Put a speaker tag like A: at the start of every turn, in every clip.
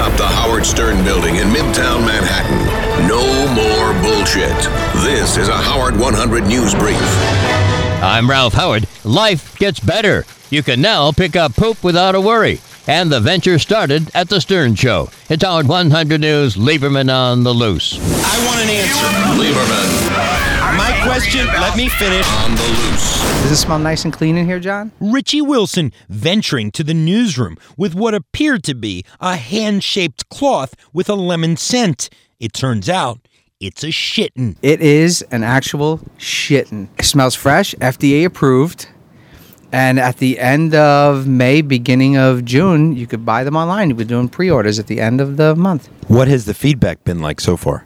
A: atop the Howard Stern building in Midtown Manhattan. No more bullshit. This is a Howard 100 News Brief.
B: I'm Ralph Howard. Life gets better. You can now pick up poop without a worry. And the venture started at the Stern Show. It's Howard 100 News, Lieberman on the loose.
C: I want an answer.
A: Lieberman
C: My question, let me finish.
A: on the loose.
D: Does it smell nice and clean in here, John?
C: Richie Wilson venturing to the newsroom with what appeared to be a hand shaped cloth with a lemon scent. It turns out it's a shitten.
D: It is an actual shitten. It smells fresh, FDA approved. And at the end of May, beginning of June, you could buy them online. We're doing pre orders at the end of the month.
E: What has the feedback been like so far?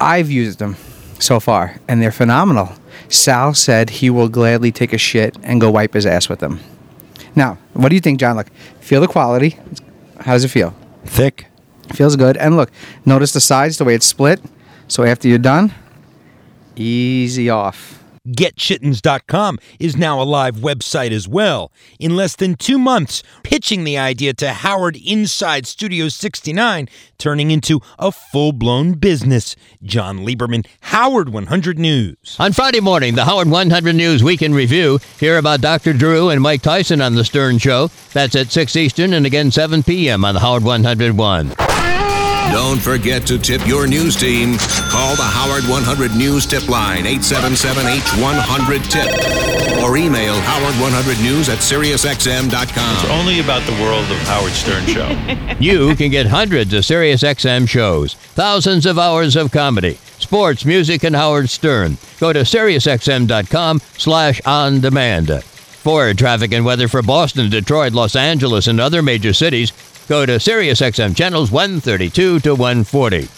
D: I've used them so far, and they're phenomenal. Sal said he will gladly take a shit and go wipe his ass with them. Now, what do you think, John? Look, feel the quality. How does it feel?
E: Thick?
D: Feels good. And look, notice the sides, the way it's split. So after you're done, easy off.
C: GetShittens.com is now a live website as well. In less than two months, pitching the idea to Howard inside Studio 69, turning into a full blown business. John Lieberman, Howard 100 News.
B: On Friday morning, the Howard 100 News Weekend Review. Hear about Dr. Drew and Mike Tyson on the Stern Show. That's at 6 Eastern and again 7 p.m. on the Howard 101.
A: Don't forget to tip your news team. Call the Howard 100 News tip line 877H100-TIP or email howard100news at siriusxm.com.
F: It's only about the world of Howard Stern show.
B: You can get hundreds of SiriusXM shows, thousands of hours of comedy, sports, music, and Howard Stern. Go to SiriusXM.com slash on demand. For traffic and weather for Boston, Detroit, Los Angeles, and other major cities, go to SiriusXM channels 132 to 140.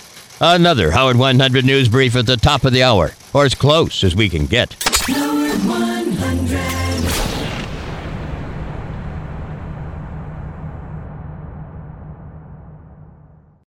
B: Another Howard 100 News Brief at the top of the hour, or as close as we can get.
G: Howard 100.